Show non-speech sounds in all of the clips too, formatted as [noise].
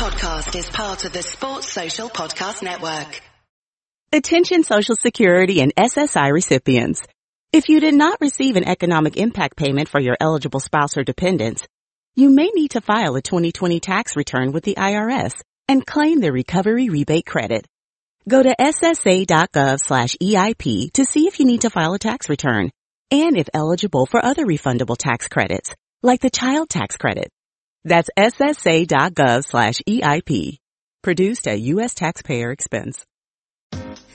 podcast is part of the Sports Social Podcast Network. Attention Social Security and SSI recipients. If you did not receive an economic impact payment for your eligible spouse or dependents, you may need to file a 2020 tax return with the IRS and claim the recovery rebate credit. Go to ssa.gov slash EIP to see if you need to file a tax return and if eligible for other refundable tax credits, like the child tax credit. That's ssa.gov slash EIP. Produced at U.S. taxpayer expense.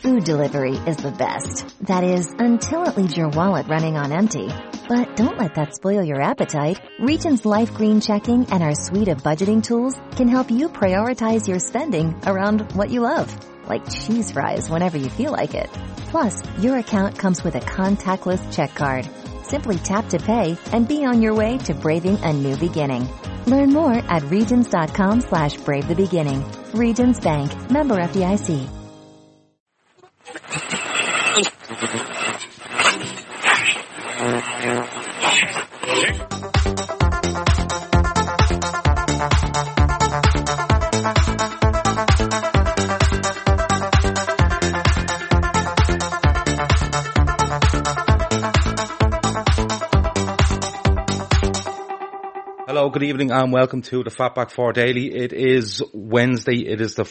Food delivery is the best. That is, until it leaves your wallet running on empty. But don't let that spoil your appetite. Regions Life Green Checking and our suite of budgeting tools can help you prioritize your spending around what you love, like cheese fries whenever you feel like it. Plus, your account comes with a contactless check card. Simply tap to pay and be on your way to braving a new beginning. Learn more at regions.com slash brave the beginning. Regions Bank, member FDIC. Good evening and welcome to the Fatback 4 Daily. It is Wednesday, it is the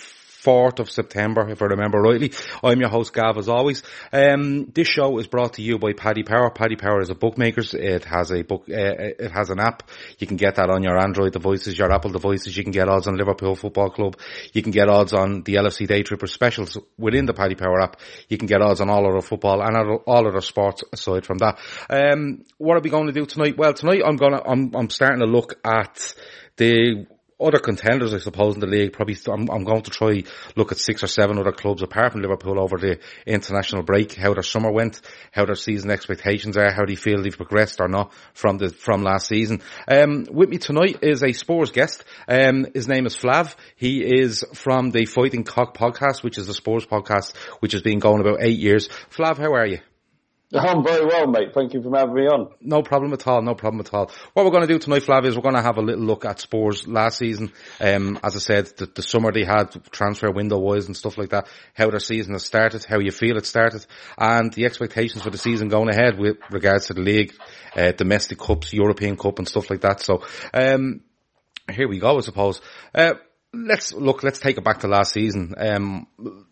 4th of September, if I remember rightly. I'm your host, Gav, as always. Um, this show is brought to you by Paddy Power. Paddy Power is a bookmakers. It has a book, uh, it has an app. You can get that on your Android devices, your Apple devices. You can get odds on Liverpool Football Club. You can get odds on the LFC Day Tripper specials within the Paddy Power app. You can get odds on all other football and all other sports aside from that. Um, what are we going to do tonight? Well, tonight I'm gonna, I'm, I'm starting to look at the other contenders, I suppose, in the league. Probably, I'm, I'm, going to try look at six or seven other clubs apart from Liverpool over the international break. How their summer went, how their season expectations are, how they feel they've progressed or not from the from last season. Um, with me tonight is a Spurs guest. Um, his name is Flav. He is from the Fighting Cock podcast, which is a Spurs podcast, which has been going about eight years. Flav, how are you? [laughs] I'm very well, mate. Thank you for having me on. No problem at all. No problem at all. What we're going to do tonight, Flav, is we're going to have a little look at Spurs last season. Um, as I said, the, the summer they had, transfer window wise and stuff like that, how their season has started, how you feel it started, and the expectations for the season going ahead with regards to the league, uh, domestic cups, European Cup and stuff like that. So, um, here we go, I suppose. Uh, let's look. Let's take it back to last season. Um,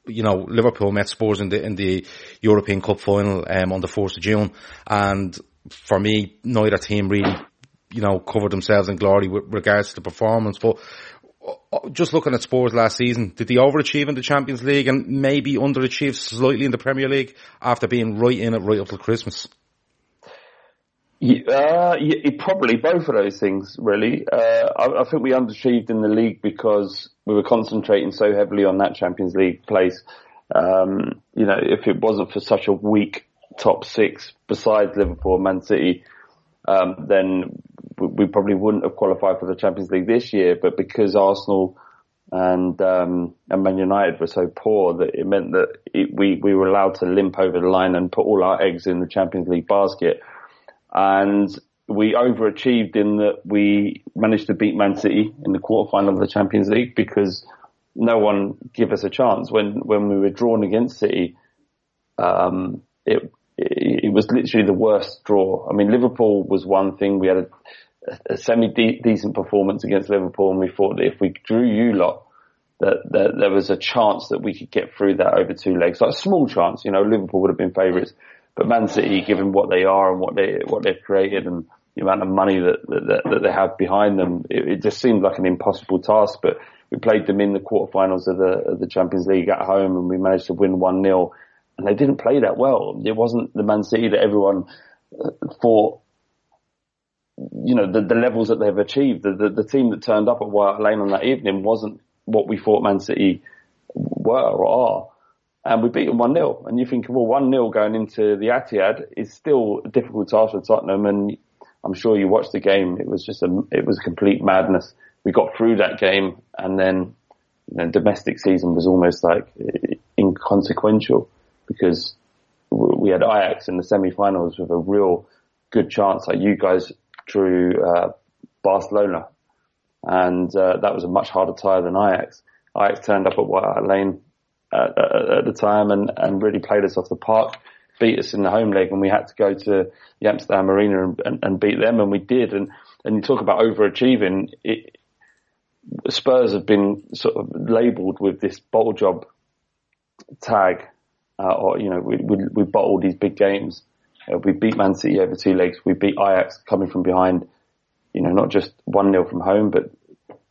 you know, Liverpool met Spurs in the in the European Cup final um, on the fourth of June, and for me, neither team really, you know, covered themselves in glory with regards to the performance. But uh, just looking at Spurs last season, did they overachieve in the Champions League and maybe underachieve slightly in the Premier League after being right in it right up till Christmas? Uh, yeah, probably both of those things, really. Uh, I, I, think we underachieved in the league because we were concentrating so heavily on that Champions League place. Um, you know, if it wasn't for such a weak top six besides Liverpool and Man City, um, then we probably wouldn't have qualified for the Champions League this year. But because Arsenal and um, and Man United were so poor that it meant that it, we we were allowed to limp over the line and put all our eggs in the Champions League basket and we overachieved in that we managed to beat Man City in the quarterfinal of the Champions League because no one gave us a chance when when we were drawn against City. Um, it, it, was literally the worst draw. I mean, Liverpool was one thing. We had a, a semi decent performance against Liverpool, and we thought that if we drew you lot, that, that there was a chance that we could get through that over two legs, like a small chance. You know, Liverpool would have been favourites. But Man City, given what they are and what they what they've created and the amount of money that that, that they have behind them, it, it, just seemed like an impossible task. But we played them in the quarterfinals of the of the Champions League at home, and we managed to win one 0 And they didn't play that well. It wasn't the Man City that everyone uh, thought. You know the, the levels that they've achieved. The, the the team that turned up at White Lane on that evening wasn't what we thought Man City were or are and we beat them 1-0. And you think, well, 1-0 going into the Etihad is still a difficult task for Tottenham. And I'm sure you watched the game. It was just a, it was a complete madness. We got through that game and then you know, domestic season was almost like inconsequential because we had Ajax in the semi-finals with a real good chance. Like you guys drew, uh, Barcelona and uh, that was a much harder tie than Ajax. Ajax turned up at White Hart Lane at, at, at, the time and, and really played us off the park, beat us in the home leg, and we had to go to the Amsterdam Arena and, and, and beat them, and we did. And and you talk about overachieving. It, Spurs have been sort of labelled with this bottle job tag, uh, or you know, we, we, we bottle these big games. Uh, we beat Man City over two legs. We beat Ajax coming from behind. You know, not just one 0 from home, but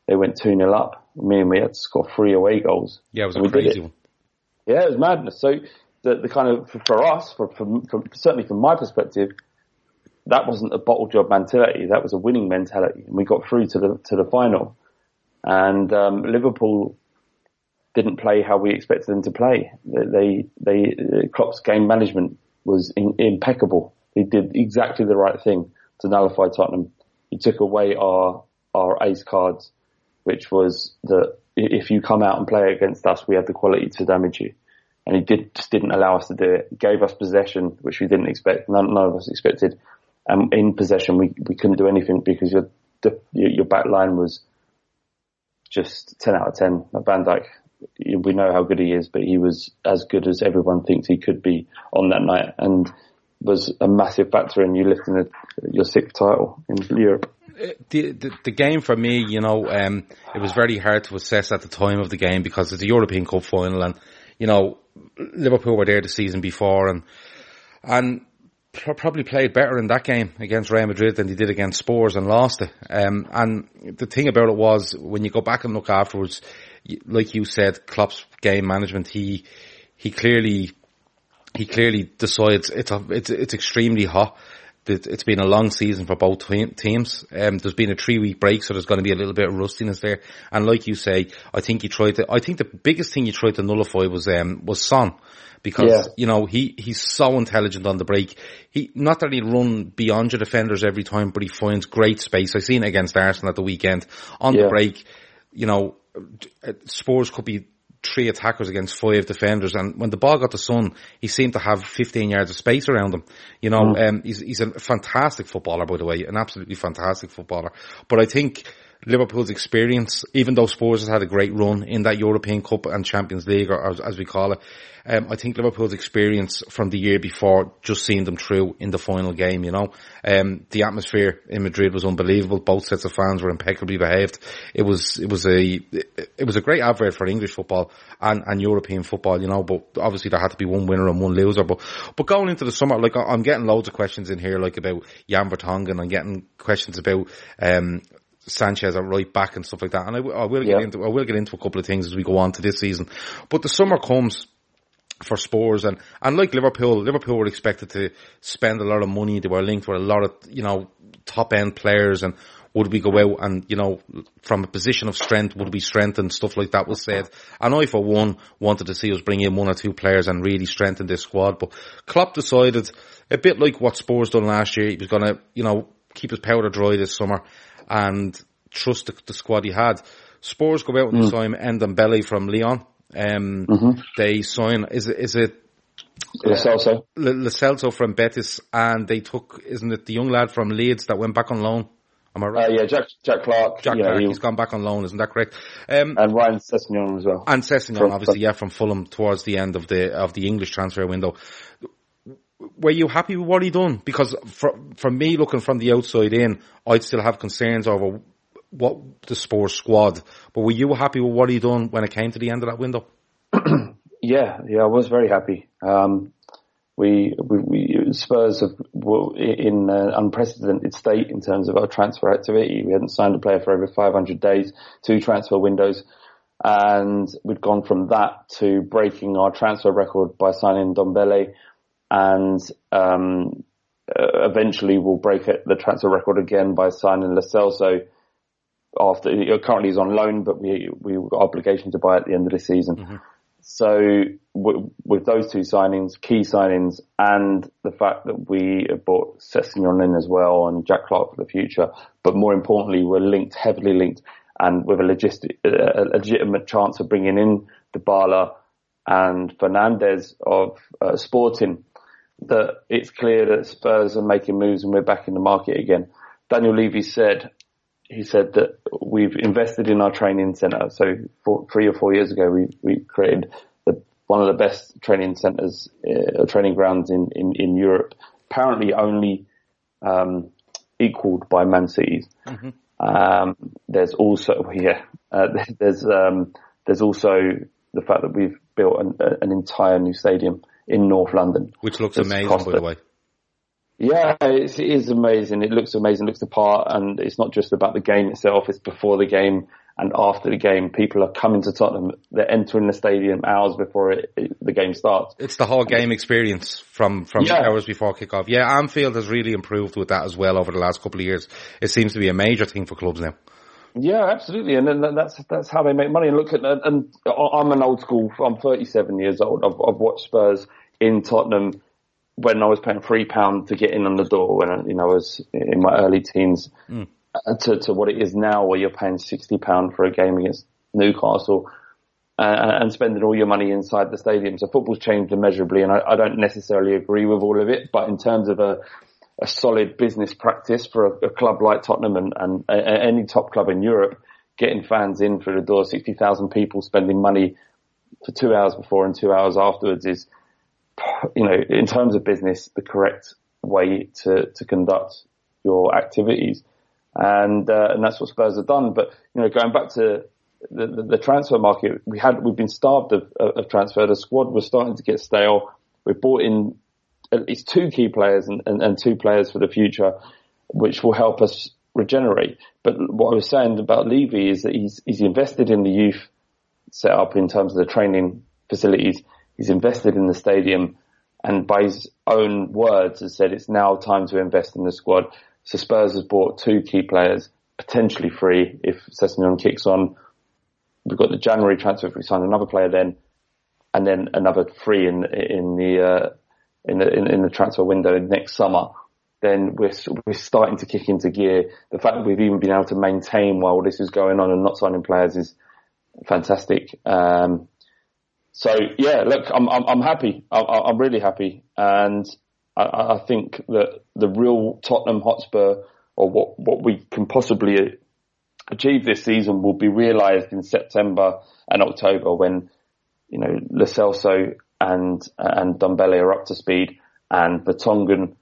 they went two 0 up. I mean, we had to score three away goals. Yeah, it was a crazy one. Yeah, it was madness. So the, the kind of for us, for, for, for certainly from my perspective, that wasn't a bottle job mentality. That was a winning mentality, and we got through to the to the final. And um, Liverpool didn't play how we expected them to play. They they, they Klopp's game management was in, impeccable. He did exactly the right thing to nullify Tottenham. He took away our our ace cards, which was that if you come out and play against us, we have the quality to damage you. And he did just didn't allow us to do it. He gave us possession, which we didn't expect. None, none of us expected. And in possession, we, we couldn't do anything because your your back line was just 10 out of 10. Van Dijk, we know how good he is, but he was as good as everyone thinks he could be on that night and was a massive factor in you lifting a, your sixth title in Europe. The, the, the game for me, you know, um, it was very hard to assess at the time of the game because it's a European Cup final and, you know, Liverpool were there the season before and, and probably played better in that game against Real Madrid than they did against Spurs and lost it. Um, and the thing about it was when you go back and look afterwards, like you said, Klopp's game management, he, he clearly, he clearly decides it's a, it's, it's extremely hot. It's been a long season for both teams. Um, there's been a three week break, so there's going to be a little bit of rustiness there. And like you say, I think you tried to, I think the biggest thing you tried to nullify was, um, was Son because yeah. you know he he's so intelligent on the break. He not that he run beyond your defenders every time, but he finds great space. I seen it against Arsenal at the weekend on yeah. the break. You know, Spurs could be three attackers against five defenders. And when the ball got to Son, he seemed to have 15 yards of space around him. You know, mm. um, he's, he's a fantastic footballer, by the way, an absolutely fantastic footballer. But I think Liverpool's experience, even though Spurs has had a great run in that European Cup and Champions League, or as, as we call it, um, I think Liverpool's experience from the year before just seeing them through in the final game, you know. Um, the atmosphere in Madrid was unbelievable. Both sets of fans were impeccably behaved. It was, it was a, it was a great advert for English football and, and European football, you know, but obviously there had to be one winner and one loser. But, but going into the summer, like I'm getting loads of questions in here, like about Jan Vertonghen. I'm getting questions about, um, Sanchez at right back and stuff like that. And I, I will get yeah. into I will get into a couple of things as we go on to this season. But the summer comes for Spurs and, and like Liverpool, Liverpool were expected to spend a lot of money. They were linked with a lot of, you know, top end players and would we go out and, you know, from a position of strength, would we strengthen stuff like that was said. And I for one wanted to see us bring in one or two players and really strengthen this squad. But Klopp decided a bit like what Spurs done last year. He was going to, you know, keep his powder dry this summer and trust the, the squad he had. Spurs go out and mm. sign Ndombele from Lyon. Um, mm-hmm. They sign, is it, is it Lo Celso. Lo from Betis, and they took, isn't it the young lad from Leeds that went back on loan? Am I right? Uh, yeah, Jack, Jack Clarke. Jack Clarke, he, has gone back on loan, isn't that correct? Um, and Ryan Sessegnon as well. And Sessegnon, obviously, yeah, from Fulham towards the end of the, of the English transfer window were you happy with what he done? Because for, for me, looking from the outside in, I'd still have concerns over what the Spurs squad. But were you happy with what he done when it came to the end of that window? [clears throat] yeah, yeah, I was very happy. Um, we, we, we, Spurs have, were in an unprecedented state in terms of our transfer activity. We hadn't signed a player for over 500 days, two transfer windows. And we'd gone from that to breaking our transfer record by signing Ndombele and um, uh, eventually we'll break it, the transfer record again by signing Lo Celso. After currently he's on loan, but we we got obligation to buy at the end of the season. Mm-hmm. So w- with those two signings, key signings, and the fact that we have bought Sessegnon in as well and Jack Clarke for the future, but more importantly, we're linked, heavily linked, and with a, logistic, a legitimate chance of bringing in Dybala and Fernandes of uh, Sporting that it's clear that Spurs are making moves and we're back in the market again. Daniel Levy said he said that we've invested in our training centre. So four, three or four years ago, we, we created the, one of the best training centres, uh, training grounds in, in, in Europe. Apparently only, um, equaled by Man City's. Mm-hmm. Um, there's also, [laughs] yeah, uh, there's, um, there's also the fact that we've built an, an entire new stadium in North London. Which looks amazing, by the way. Yeah, it is amazing. It looks amazing, looks the part, and it's not just about the game itself, it's before the game and after the game. People are coming to Tottenham, they're entering the stadium hours before it, it, the game starts. It's the whole game experience from, from yeah. hours before kickoff. Yeah, Anfield has really improved with that as well over the last couple of years. It seems to be a major thing for clubs now. Yeah, absolutely, and then that's that's how they make money. And look at and I'm an old school. I'm 37 years old. I've, I've watched Spurs in Tottenham when I was paying three pound to get in on the door when I, you know I was in my early teens mm. to, to what it is now where you're paying sixty pound for a game against Newcastle uh, and spending all your money inside the stadium. So football's changed immeasurably, and I, I, don't necessarily agree with all of it. But in terms of a a solid business practice for a, a club like Tottenham and, and a, any top club in Europe, getting fans in through the door, sixty thousand people spending money for two hours before and two hours afterwards is you know, in terms of business, the correct way to, to conduct your activities. And, uh, and that's what Spurs have done. But, you know, going back to the, the, the transfer market, we had, we've been starved of, of transfer. The squad was starting to get stale. We've bought in at least two key players and, and, and two players for the future, which will help us regenerate. But what I was saying about Levy is that he's, he's invested in the youth setup in terms of the training facilities. He's invested in the stadium and by his own words has said it's now time to invest in the squad. So Spurs has bought two key players, potentially free if Sessegnon kicks on. We've got the January transfer if we sign another player then, and then another free in in the uh, in the in, in, the transfer window next summer. Then we're we're starting to kick into gear. The fact that we've even been able to maintain while this is going on and not signing players is fantastic. Um, so yeah, look, I'm I'm, I'm happy. I'm, I'm, really happy, and I, I, think that the real Tottenham Hotspur, or what what we can possibly achieve this season, will be realised in September and October when you know Lo Celso and and Ndombele are up to speed, and Vertonghen,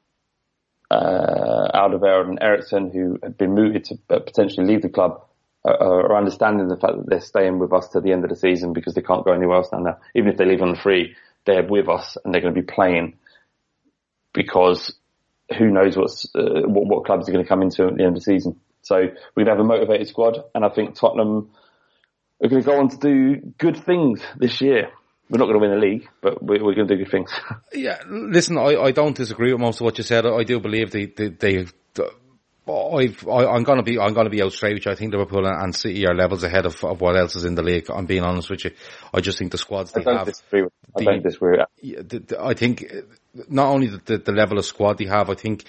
uh, Alderweireld and Eriksen, who had been mooted to potentially leave the club, are understanding the fact that they're staying with us to the end of the season because they can't go anywhere else down now. Even if they leave on the free, they're with us and they're going to be playing because who knows what's uh, what, what clubs are going to come into at the end of the season. So we're going to have a motivated squad, and I think Tottenham are going to go on to do good things this year. We're not going to win the league, but we're, going to do good things. [laughs] yeah, listen, I, I don't disagree with most of what you said. I do believe they, they, they I've, I, am gonna be, I'm gonna be out straight with you. I think Liverpool and City are levels ahead of, of what else is in the league. I'm being honest with you. I just think the squads they I have. Disagree with, I the, don't disagree with the, the, I think not only the, the, level of squad they have, I think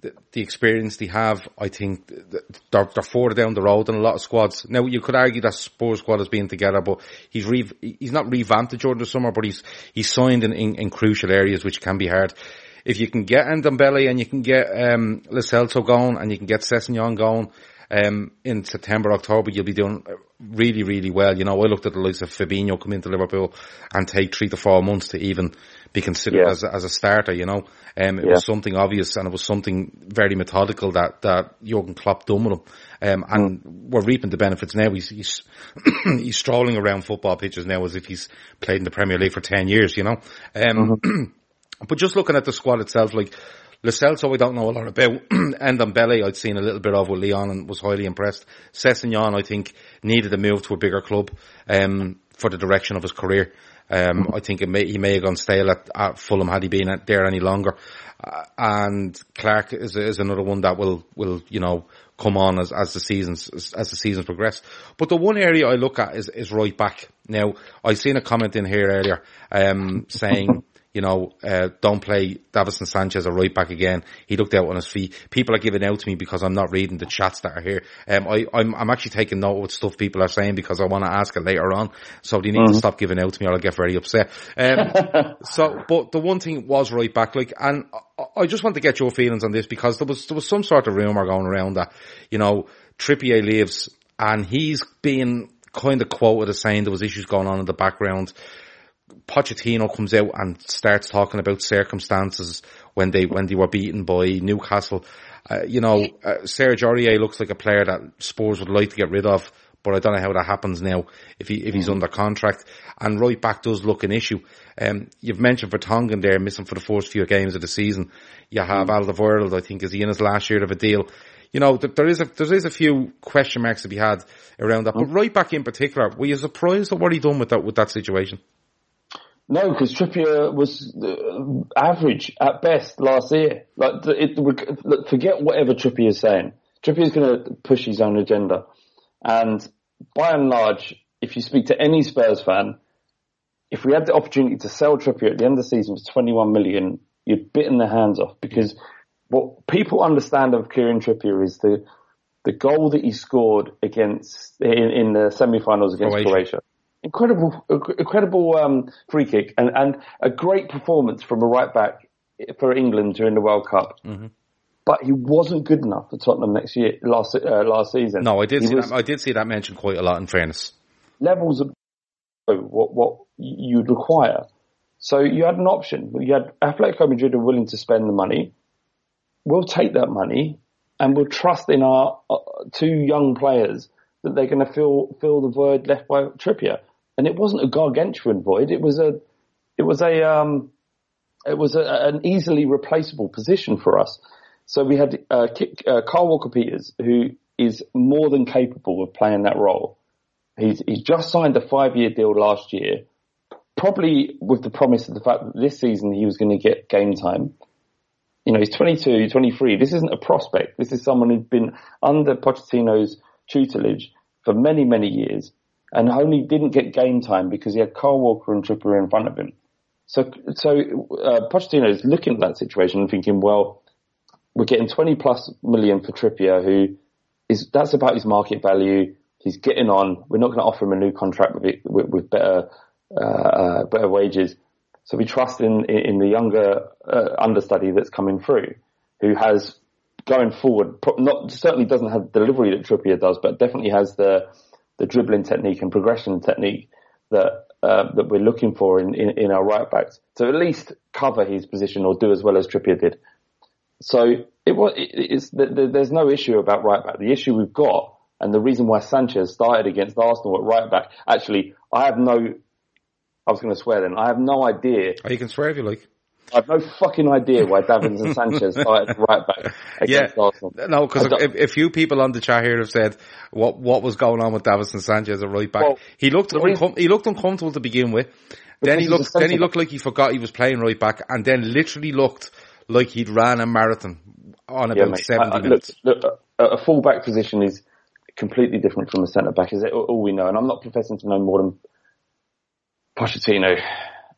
the, the experience they have, I think they're, they're further down the road than a lot of squads. Now you could argue that Spurs squad has been together, but he's re, he's not revamped it during the summer, but he's, he's signed in, in, in crucial areas which can be hard if you can get Ndombele and you can get um, Lo Celso going and you can get Sessegnon going um, in September, October, you'll be doing really, really well. You know, I looked at the likes of Fabinho come into Liverpool and take three to four months to even be considered yeah. as, a, as a starter, you know. Um, it yeah. was something obvious and it was something very methodical that, that Jurgen Klopp done with him. Um, and mm. we're reaping the benefits now. He's, he's, [clears throat] he's strolling around football pitches now as if he's played in the Premier League for 10 years, you know. Um, mm-hmm. [clears throat] But just looking at the squad itself, like Lascelles, Celso, I don't know a lot about. [clears throat] Ndombele, I'd seen a little bit of with Lyon and was highly impressed. Sessegnon, I think, needed a move to a bigger club um, for the direction of his career. Um, I think may, he may have gone stale at, at Fulham had he been there any longer. Uh, and Clarke is, is another one that will, will, you know, come on as, as the seasons, as, as the seasons progress. But the one area I look at is, is right back. Now, I seen a comment in here earlier, um, saying, [laughs] you know, uh, don't play Davinson Sanchez a right back again. He looked out on his feet. People are giving out to me because I'm not reading the chats that are here. Um, I, I'm, I'm actually taking note of what stuff people are saying because I want to ask it later on. So they need mm-hmm. to stop giving out to me or I'll get very upset. Um, [laughs] so, but the one thing was right back, like, and I just want to get your feelings on this because there was, there was some sort of rumor going around that, you know, Trippier leaves and he's being kind of quoted as saying there was issues going on in the background. Pochettino comes out and starts talking about circumstances when they when they were beaten by Newcastle. Uh, you know, uh, Serge Aurier looks like a player that Spurs would like to get rid of, but I don't know how that happens now if he if he's mm. under contract. And right back does look an issue. Um, you've mentioned Vertonghen there missing for the first few games of the season. You have mm. Alderweireld, I think, is he in his last year of a deal? You know, there is a there is a few question marks to be had around that. But mm. right back in particular, were you surprised at what he done with that with that situation? No, because Trippier was uh, average at best last year. Like, it, it, forget whatever Trippier is saying. Trippier is going to push his own agenda, and by and large, if you speak to any Spurs fan, if we had the opportunity to sell Trippier at the end of the season for 21 million, you'd bitten their hands off because what people understand of Kieran Trippier is the the goal that he scored against in, in the semi-finals against Croatia. Croatia incredible, incredible um, free kick and, and a great performance from a right back for England during the World Cup. Mm-hmm. But he wasn't good enough for Tottenham next year, last uh, last season. No, I did he see that. I did see that mentioned quite a lot. In fairness, levels of what what you'd require. So you had an option. You had Atletico Madrid are willing to spend the money. We'll take that money and we'll trust in our uh, two young players that they're going to fill fill the void left by Trippier and it wasn't a gargantuan void. It was a, it was a, um, it was a, an easily replaceable position for us. So we had uh, uh, Kyle Walker Peters, who is more than capable of playing that role. He's, he's just signed a five-year deal last year, probably with the promise of the fact that this season he was going to get game time. You know, he's 22, 23. This isn't a prospect. This is someone who's been under Pochettino's tutelage for many, many years and only didn't get game time because he had Carl Walker and Trippier in front of him. So, so uh, Pochettino is looking at that situation and thinking, well, we're getting 20 plus million for Trippier, who is that's about his market value. He's getting on. We're not going to offer him a new contract with it, with, with, better uh, uh, better wages. So we trust in in the younger uh, understudy that's coming through, who has going forward, not certainly doesn't have the delivery that Trippier does, but definitely has the the dribbling technique and progression technique that uh, that we're looking for in, in, in, our right backs to at least cover his position or do as well as Trippier did. So it was it's there's no issue about right back. The issue we've got and the reason why Sanchez started against Arsenal at right back. Actually, I have no. I was going to swear then. I have no idea. Oh, you can swear if you like. I have no fucking idea why Davinson Sanchez [laughs] started right back against yeah. Arsenal. No, because a, a, few people on the chat here have said what what was going on with Davinson Sanchez at right back. Well, he looked reason, he looked uncomfortable to begin with. Then he looked then he looked like he forgot he was playing right back, and then literally looked like he'd ran a marathon on about seventy minutes. Look, look, a full back position is completely different from a centre back. Is it all we know? And I'm not professing to know more than Pochettino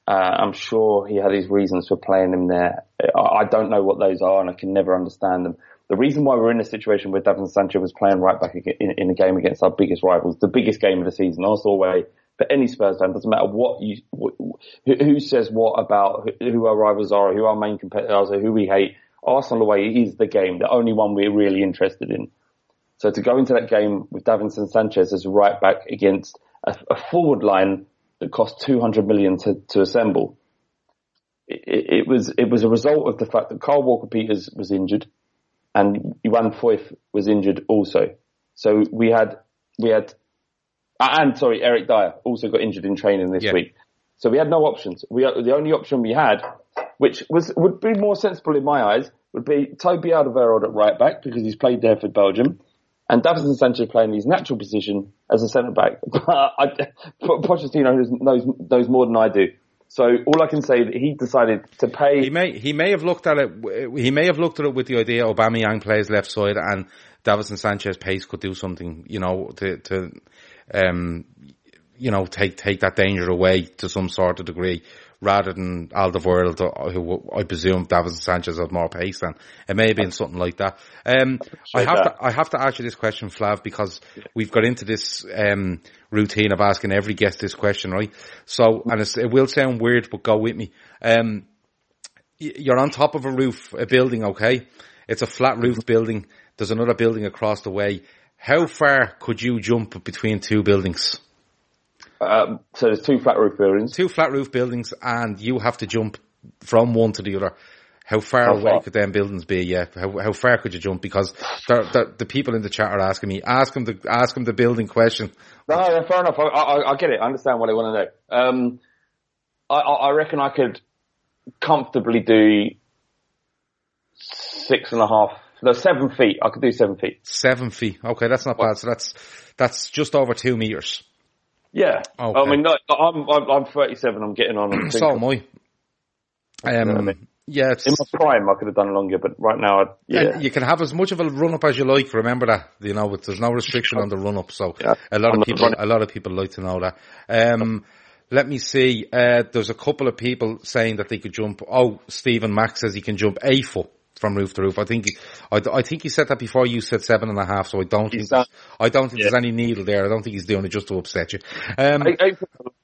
uh, I'm sure he had his reasons for playing him there. I, don't know what those are, and I can never understand them. The reason why we're in a situation where Davinson Sanchez was playing right back in, in, a game against our biggest rivals, the biggest game of the season, also away for any Spurs fan, doesn't matter what you, what, who says what about who our rivals are, who our main competitors are, who we hate. Arsenal away is the game, the only one we're really interested in. So to go into that game with Davinson Sanchez as right back against a, a forward line that cost 200 million to, to assemble. It, it, was, it was a result of the fact that Carl Walker Peters was injured and Juan Foyth was injured also. So we had, we had, and sorry, Eric Dier also got injured in training this yeah. week. So we had no options. We, the only option we had, which was, would be more sensible in my eyes, would be Toby Alderweireld at right back because he's played there for Belgium and Davinson Sanchez playing his natural position as a centre back. [laughs] But I, Pochettino knows, knows more than I do. So all I can say that he decided to pay. He may he may have looked at it. He may have looked at it with the idea Aubameyang plays left side and Davinson Sanchez pace could do something. You know to to um you know take take that danger away to some sort of degree rather than Alderweireld, who I presume Davinson Sanchez has more pace than. It may have been something like that. Um, I have that. to, I have to ask you this question, Flav, because we've got into this, um, routine of asking every guest this question, right? So, and it's, it will sound weird, but go with me. Um, you're on top of a roof, a building, okay? It's a flat roof building. There's another building across the way. How far could you jump between two buildings? Um, so there's two flat roof buildings. Two flat roof buildings and you have to jump from one to the other. How far How away far? could them buildings be? Yeah. How, how far could you jump? Because they're, they're, the people in the chat are asking me, ask them the, ask them the building question. No, no, fair enough. I, I, I get it. I understand what they want to know. Um, I, I I reckon I could comfortably do six and a half, no, seven feet. I could do seven feet. Seven feet. Okay. That's not bad. So that's, that's just over two meters. Yeah. Okay. I mean, no, I'm, I'm, I'm 37. I'm getting on. I'm [clears throat] So am I. what I Um, mean? yeah, in my prime, I could have done longer, but right now, I, yeah. You can have as much of a run up as you like. Remember that, you know, there's no restriction on the run up. So Yeah. a lot I'm of people, running. a lot of people like to know that. Um, let me see. Uh, there's a couple of people saying that they could jump. Oh, Stephen Max says he can jump eight foot from roof to roof. I think, I, I think he said that before you said seven and a half. So I don't think, He's done- I don't think Yeah. there's any needle there. I don't think he's doing it just to upset you. Um, foot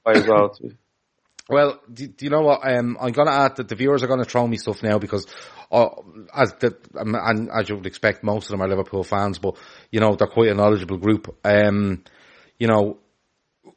away as well. too. [coughs] well, do, do you know what? Um, I'm going to add that the viewers are going to throw me stuff now because, uh, as the, um, and as you would expect, most of them are Liverpool fans, but you know they're quite a knowledgeable group. Um, you know,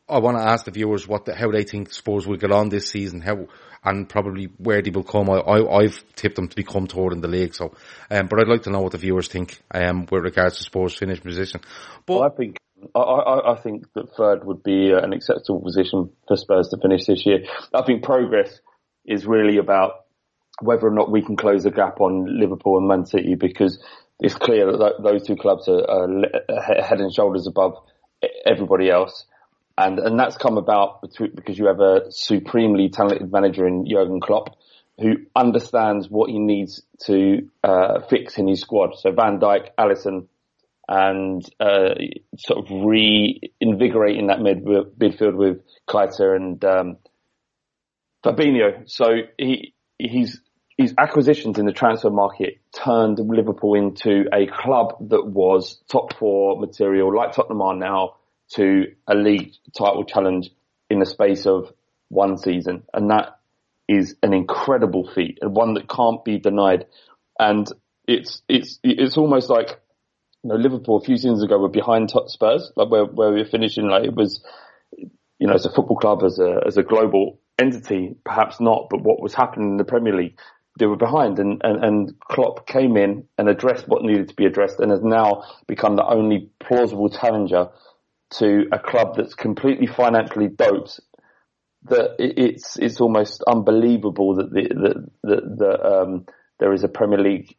I want to ask the viewers what the, how they think Spurs will get on this season, how and probably where they will come. I, I I've tipped them to become third in the league, so um, but I'd like to know what the viewers think um with regards to Spurs' finish position. But Well, I think I, I, I think that third would be uh, an acceptable position for Spurs to finish this year. I think progress is really about whether or not we can close the gap on Liverpool and Man City because it's clear that those two clubs are, are head and shoulders above everybody else. And, and that's come about because you have a supremely talented manager in Jurgen Klopp who understands what he needs to uh, fix in his squad. So Van Dijk, Alisson, and uh, sort of reinvigorating that mid midfield with Keita and um, Fabinho. So he he's his acquisitions in the transfer market turned Liverpool into a club that was top four material, like Tottenham are now, to a league title challenge in the space of one season, and that is an incredible feat and one that can't be denied. And it's it's it's almost like you know, Liverpool a few seasons ago were behind Spurs, like where where we were finishing. Like it was, you know, as a football club, as a as a global entity, perhaps not. But what was happening in the Premier League, they were behind, and and, and Klopp came in and addressed what needed to be addressed, and has now become the only plausible challenger to a club that's completely financially doped. That it's it's almost unbelievable that the that that, that um, there is a Premier League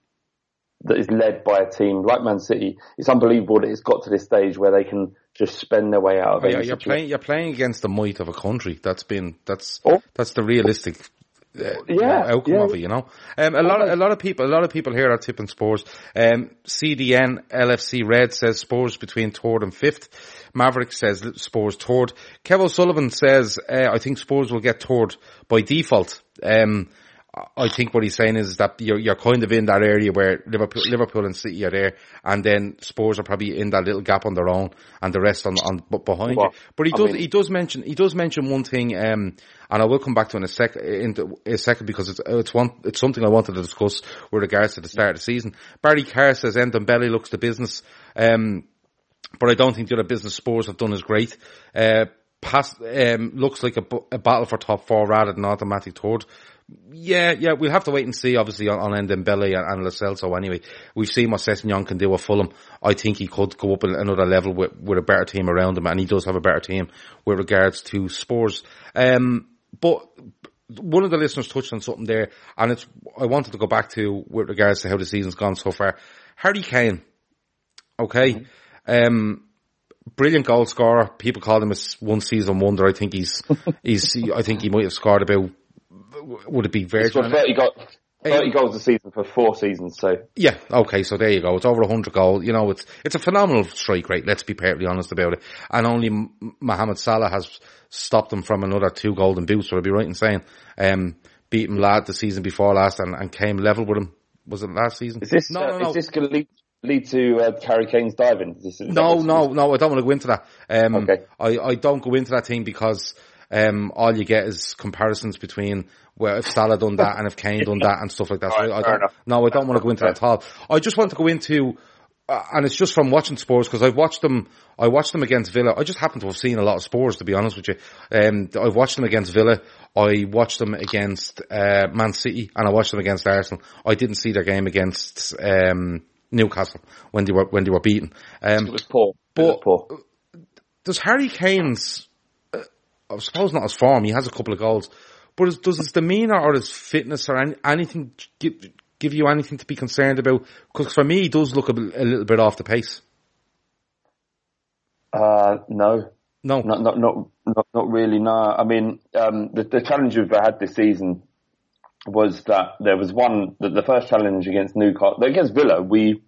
that is led by a team like Man City. It's unbelievable that it's got to this stage where they can just spend their way out of Oh, yeah, you're situation. playing. You're playing against the might of a country. That's been that's Oh. that's the realistic. Uh, you know, Yeah, outcome yeah. of it, you know. Um, a lot of a lot of people, a lot of people here are tipping Spurs. Um, CDN LFC Red says Spurs between third and fifth. Maverick says Spurs third. Kevin Sullivan says uh, I think Spurs will get third by default. Um, I think what he's saying is that you're you're kind of in that area where Liverpool, Liverpool and City are there, and then Spurs are probably in that little gap on their own, and the rest on on behind Well, you. But he I does mean- he does mention he does mention one thing, um, and I will come back to it in a sec in a second because it's it's one it's something I wanted to discuss with regards to the start of the season. Barry Carr says Belly looks the business, um, but I don't think the other business Spurs have done is great. Uh, past, um, looks like a, a battle for top four rather than automatic third. Yeah, yeah, we'll have to wait and see, obviously, on, on Dembele and, and Lo Celso anyway. We've seen what Sessegnon can do with Fulham. I think he could go up another level with, with a better team around him, and he does have a better team with regards to Spurs. Um, but one of the listeners touched on something there, and it's, I wanted to go back to with regards to how the season's gone so far. Harry Kane, okay, um, brilliant goal scorer. People call him a one season wonder. I think he's, he's, I think he might have scored about, would it be He's Virgin? got 30, go- 30 goals a season for four seasons, so. Yeah, okay, so there you go. It's over 100 goals. You know, it's, it's a phenomenal strike rate, let's be perfectly honest about it. And only Mohamed Salah has stopped him from another two golden boots, would I be right in saying? Um, beat him lad the season before last and, and came level with him. Was it last season? Is this, no, uh, no, no. Is this going to lead, lead to uh, Harry Kane's diving? Is this, is No, no, no, I don't want to go into that. Um, Okay. I, I don't go into that thing because, um, all you get is comparisons between well, if Salah done that and if Kane done that and stuff like that. So Alright, I, don't, enough. no, I don't want to go into that at all. I just want to go into, uh, and it's just from watching Spurs because I've watched them. I watched them against Villa. I just happen to have seen a lot of Spurs, to be honest with you. Um, I've watched them against Villa. I watched them against uh, Man City, and I watched them against Arsenal. I didn't see their game against um, Newcastle when they were when they were beaten. Um, It was poor. It But- was poor. does Harry Kane's, I suppose not his form, he has a couple of goals, but is, does his demeanour or his fitness or any, anything give, give you anything to be concerned about? Because for me, he does look a, a little bit off the pace. Uh, no. No. Not, not, not, not, not really, no. I mean, um, the, the challenge we've had this season was that there was one, the, the first challenge against Newcastle, against Villa, we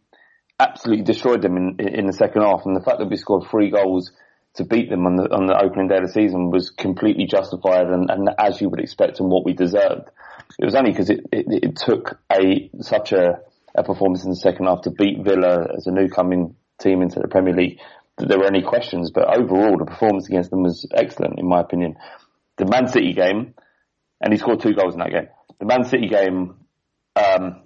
absolutely destroyed them in, in the second half. And the fact that we scored three goals to beat them on the, on the opening day of the season was completely justified and, and as you would expect and what we deserved. It was only because it, it, it took a, such a, a performance in the second half to beat Villa as a new coming team into the Premier League that there were any questions. But overall, the performance against them was excellent, in my opinion. The Man City game, and he scored two goals in that game. The Man City game, um,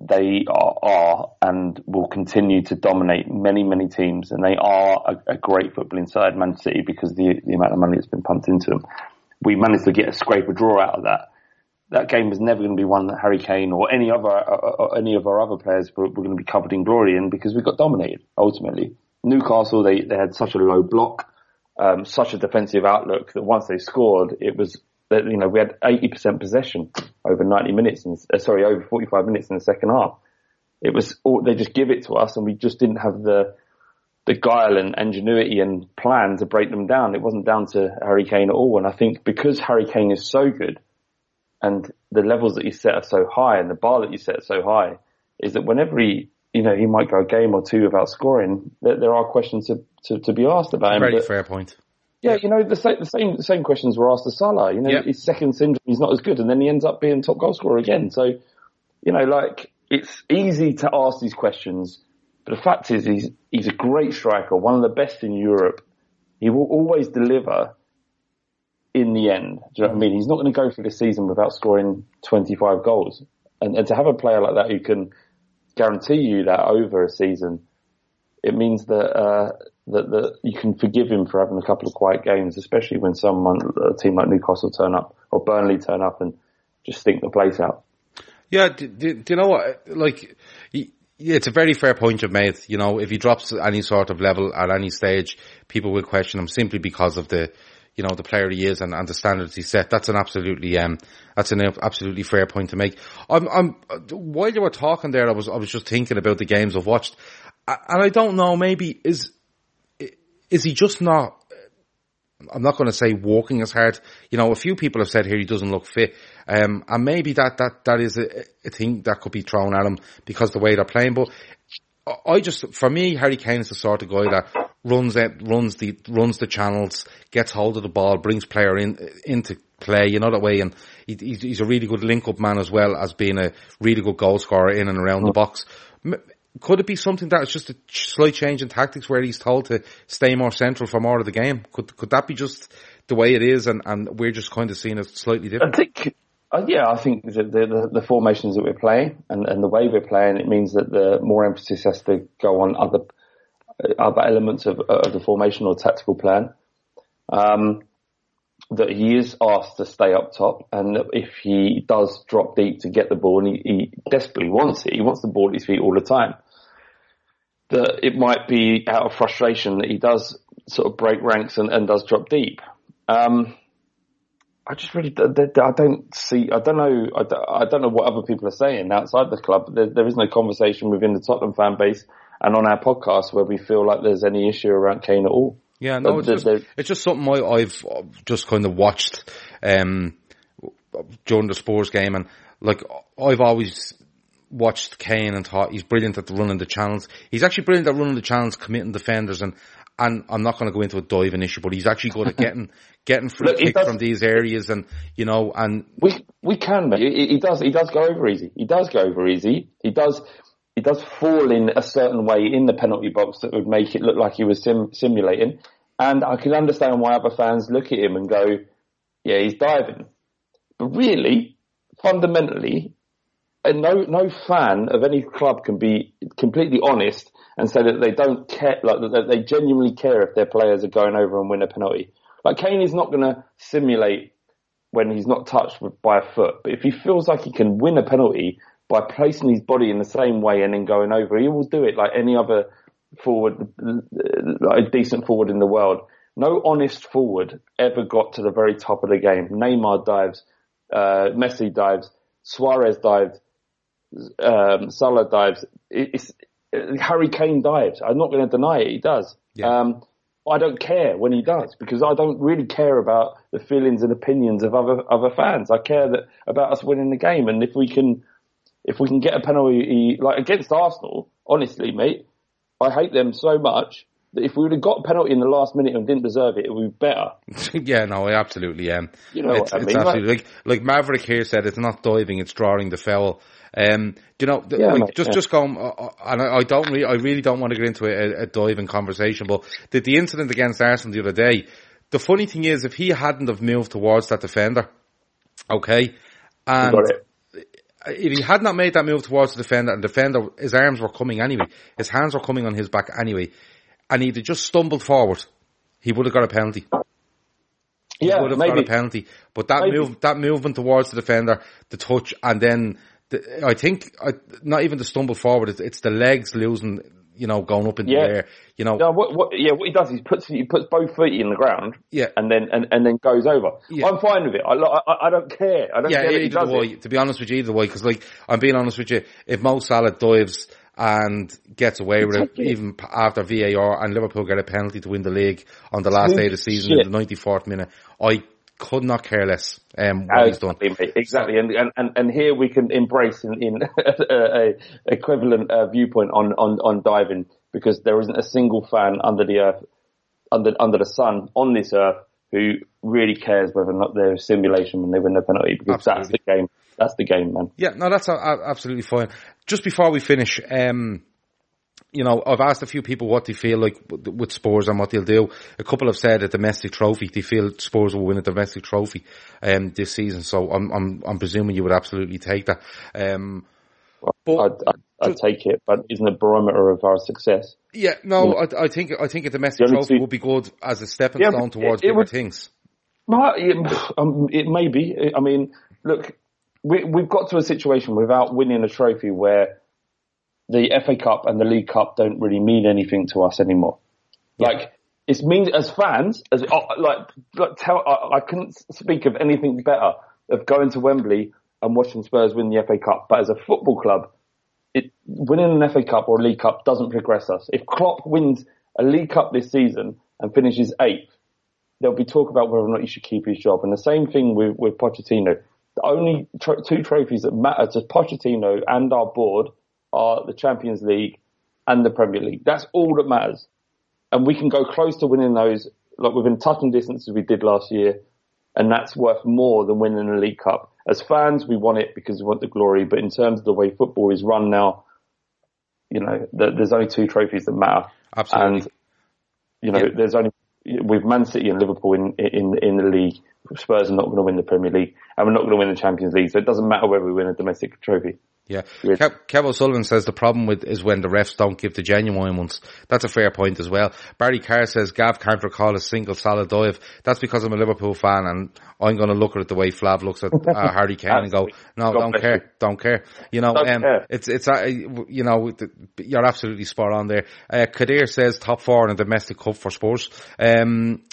they are, are and will continue to dominate many, many teams, and they are a, a great footballing side, Man City, because the, the amount of money that's been pumped into them. We managed to get a scrape a draw out of that. That game was never going to be one that Harry Kane or any other uh, uh, any of our other players were, were going to be covered in glory in because we got dominated ultimately. Newcastle they they had such a low block, um, such a defensive outlook that once they scored, it was that you know we had eighty percent possession over ninety minutes, and uh, sorry over forty five minutes in the second half. It was all, they just give it to us, and we just didn't have the the guile and ingenuity and plan to break them down. It wasn't down to Harry Kane at all, and I think because Harry Kane is so good, and the levels that you set are so high, and the bar that you set so high, is that whenever he you know he might go a game or two without scoring, there, there are questions to, to, to be asked about him. Very fair point. Yeah, you know, the same, the same, the same questions were asked to Salah. You know, his second syndrome, he's not as good, and then he ends up being top goal scorer again. So, you know, like, it's easy to ask these questions, but the fact is he's, he's a great striker, one of the best in Europe. He will always deliver in the end. Do you know what I mean? He's not going to go through the season without scoring 25 goals. And, and to have a player like that who can guarantee you that over a season, it means that, uh, that, that you can forgive him for having a couple of quiet games, especially when someone, a team like Newcastle turn up or Burnley turn up and just stink the place out. Yeah, do, do, do you know what? Like, it's a very fair point you've made. You know, if he drops any sort of level at any stage, people will question him simply because of the, you know, the player he is and, and the standards he set. That's an absolutely, um, that's an absolutely fair point to make. I'm, I'm, while you were talking there, I was, I was just thinking about the games I've watched, and I don't know, maybe is, is he just not I'm not going to say walking as hard. You know, a few people have said here he doesn't look fit, um, and maybe that that that is a, a thing that could be thrown at him because the way they're playing. But I- just, for me, Harry Kane is the sort of guy that runs it, runs the runs the channels, gets hold of the ball, brings player in into play. You know that way, and he, he's, he's a really good link up man as well as being a really good goal scorer in and around the box. Could it be something that is just a slight change in tactics where he's told to stay more central for more of the game? Could could that be just the way it is, and, and we're just kind of seeing it slightly different? I think, uh, yeah, I think the, the, the formations that we're playing and, and the way we're playing, it means that the more emphasis has to go on other other elements of, of the formation or tactical plan. Um, that he is asked to stay up top, and if he does drop deep to get the ball, and he, he desperately wants it, he wants the ball at his feet all the time. That it might be out of frustration that he does sort of break ranks and, and does drop deep. Um, I just really, I don't see, I don't know, I don't, I don't know what other people are saying outside the club. There, there is no conversation within the Tottenham fan base and on our podcast where we feel like there's any issue around Kane at all. Yeah, no, it's just, it's just something I, I've just kind of watched um, during the Spurs game, and like I've always watched Kane and thought he's brilliant at running the channels. He's actually brilliant at running the channels, committing defenders, and and I'm not going to go into a diving issue, but he's actually good at getting [laughs] getting free Look, he kick does- from these areas, and you know, and We we can, mate. He, he does. He does go over easy. He does go over easy. He does. He does fall in a certain way in the penalty box that would make it look like he was sim- simulating. And I can understand why other fans look at him and go, "Yeah, he's diving." But really, fundamentally, and no no fan of any club can be completely honest and say that they don't care, like that they genuinely care if their players are going over and win a penalty. Like Kane is not going to simulate when he's not touched by a foot. But if he feels like he can win a penalty by placing his body in the same way and then going over, he will do it like any other forward, like a decent forward in the world. No honest forward ever got to the very top of the game. Neymar dives, uh, Messi dives, Suarez dives, um, Salah dives. It- It's, Harry Kane dives. I'm not going to deny it. He does. Yeah. Um, I don't care when he does because I don't really care about the feelings and opinions of other other fans. I care that about us winning the game, and if we can, if we can get a penalty like against Arsenal, honestly, mate, I hate them so much that if we would have got a penalty in the last minute and didn't deserve it, it would be better. [laughs] yeah, no, I absolutely am. You know it's, what I it's mean, absolutely like like Maverick here said, it's not diving, it's drawing the foul. Um, you know, Yeah, like, mate, just yeah. just going, uh, uh, and I, I don't really, I really don't want to get into a, a diving conversation, but the, the incident against Arsenal the other day, the funny thing is, if he hadn't have moved towards that defender, okay, and. If he had not made that move towards the defender, and the defender, his arms were coming anyway, his hands were coming on his back anyway, and he'd have just stumbled forward, he would have got a penalty. He Yeah, would have got maybe. a penalty. But that Maybe. move, that movement towards the defender, the touch, and then the, I think I, not even the stumble forward. It's, it's the legs losing, you know, going up in Yeah. the air. You know, No, what, what, yeah, what he does is puts he puts both feet in the ground, Yeah. and then and, and then goes over. Yeah. I'm fine with it. I, I I don't care. I don't yeah, care either way. it. To be honest with you, either way, because like I'm being honest with you, if Mo Salah dives and gets away with it, even after VAR, and Liverpool get a penalty to win the league on the last day of the season Shit. in the 94th minute, I could not care less. Um, what he's done. Exactly. Exactly, and, and and here we can embrace in, in [laughs] a, a equivalent uh, viewpoint on, on on diving because there isn't a single fan under the earth, under under the sun on this earth who really cares whether or not there's simulation when they win the penalty because that's the game. That's the game, man. Yeah, no, that's a, a- absolutely fine. Just before we finish, um, you know, I've asked a few people what they feel like with, Spurs and what they'll do. A couple have said a domestic trophy. They feel Spurs will win a domestic trophy um, this season. So I'm, I'm, I'm presuming you would absolutely take that. Um, but I'd, I'd, I'd take it, but isn't a barometer of our success. yeah, no, I, I think I think a domestic trophy two- would be good as a stepping Yeah, stone towards it- it bigger would- things. Well, it, um, it may be. I mean, look, we, we've got to a situation without winning a trophy where the FA Cup and the League Cup don't really mean anything to us anymore. Like, it's means as fans, as uh, like, like tell, I, I couldn't speak of anything better of going to Wembley and watching Spurs win the FA Cup. But as a football club, it, winning an FA Cup or a League Cup doesn't progress us. If Klopp wins a League Cup this season and finishes eighth, there'll be talk about whether or not he should keep his job. And the same thing with, with Pochettino. The only tro- two trophies that matter to Pochettino and our board are the Champions League and the Premier League. That's all that matters. And we can go close to winning those, like within touching distance as we did last year. And that's worth more than winning a League Cup. As fans, we want it because we want the glory. But in terms of the way football is run now, you know, there's only two trophies that matter. Absolutely. And, you know, Yeah. there's only, with Man City and Liverpool in, in, in the league, Spurs are not going to win the Premier League and we're not going to win the Champions League. So it doesn't matter whether we win a domestic trophy. Yeah. Good. Kev, Kev O'Sullivan says the problem with is when the refs don't give the genuine ones. That's a fair point as well. Barry Carr says Gav can't recall a single solid dive. That's because I'm a Liverpool fan and I'm going to look at it the way Flav looks at uh, [laughs] Harry Kane and go, no, God don't care, you. don't care. You know, um, care. it's, it's, uh, you know, you're absolutely spot on there. Uh, Kadir says top four in a domestic cup for Spurs. Um,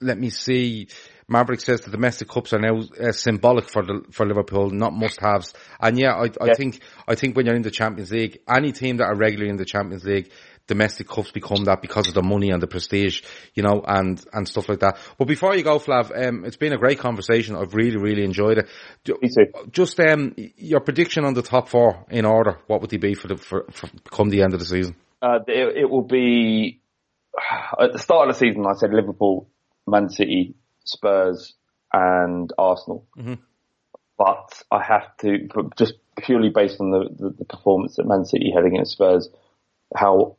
let me see. Maverick says the domestic cups are now uh, symbolic for the for Liverpool, not must-haves. And yeah, I, I Yeah. think I think when you're in the Champions League, any team that are regularly in the Champions League, domestic cups become that because of the money and the prestige, you know, and, and stuff like that. But before you go, Flav, um, it's been a great conversation. I've really, really enjoyed it. Just, um, your prediction on the top four in order, what would they be for the, for, for come the end of the season? Uh, it, it will be, at the start of the season, I said Liverpool, Man City, Spurs, and Arsenal. Mm-hmm. But I have to, just purely based on the, the, the, performance that Man City had against Spurs, how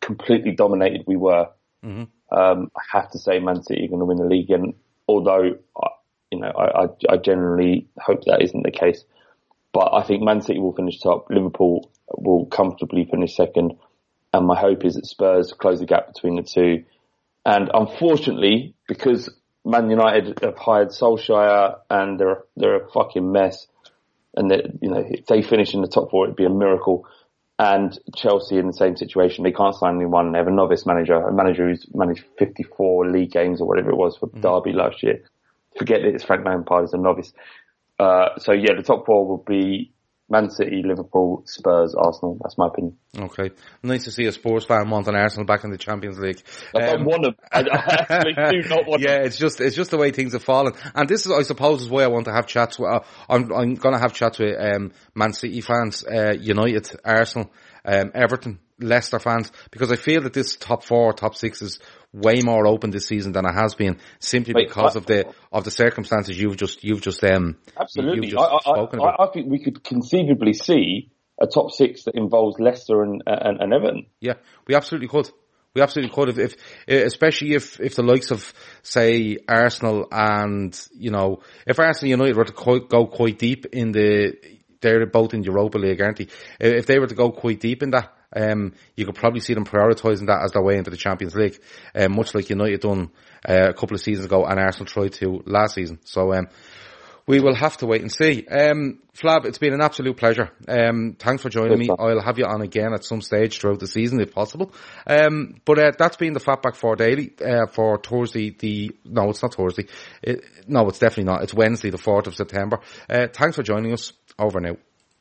completely dominated we were. Mm-hmm. Um, I have to say Man City are going to win the league. And although, you know, I, I, I generally hope that isn't the case, but I think Man City will finish top. Liverpool will comfortably finish second. And my hope is that Spurs close the gap between the two. And unfortunately, because Man United have hired Solskjaer and they're they're a fucking mess. And that you know if they finish in the top four, it'd be a miracle. And Chelsea in the same situation. They can't sign anyone. They have a novice manager, a manager who's managed 54 league games or whatever it was for mm-hmm. Derby last year. Forget that it's Frank Lampard as a novice. Uh, so yeah, the top four will be Man City, Liverpool, Spurs, Arsenal. That's my opinion. Okay. Nice to see a Spurs fan wanting Arsenal back in the Champions League. I don't um, want them. I, actually [laughs] do not want Yeah, it's just, it's just the way things have fallen. And this is, I suppose, is why I want to have chats with, uh, I'm, I'm gonna have chats with, um, Man City fans, uh, United, Arsenal, um, Everton, Leicester fans, because I feel that this top four, top six is way more open this season than it has been, simply Wait, because I, of the of the circumstances you've just you've just um absolutely. Just I, I, I, think we could conceivably see a top six that involves Leicester and uh, and, and Everton. Yeah, we absolutely could. We absolutely could if, if, eh, especially if, if the likes of, say, Arsenal and, you know, if Arsenal United were to quite, go quite deep in the, they're both in Europa League, aren't they? Eh, if they were to go quite deep in that, um, you could probably see them prioritising that as their way into the Champions League, um, much like United done uh, a couple of seasons ago and Arsenal tried to last season. So um, we will have to wait and see. Um, Flav, it's been an absolute pleasure. Um, thanks for joining me. I'll have you on again at some stage throughout the season if possible. Um, but uh, that's been the Fatback 4 Daily uh, for Thursday the, no it's not Thursday, it, no it's definitely not, it's Wednesday the 4th of September. Uh, thanks for joining us. Over now.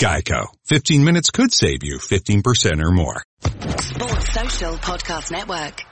Geico. 15 minutes could save you 15% or more. Sports Social Podcast Network.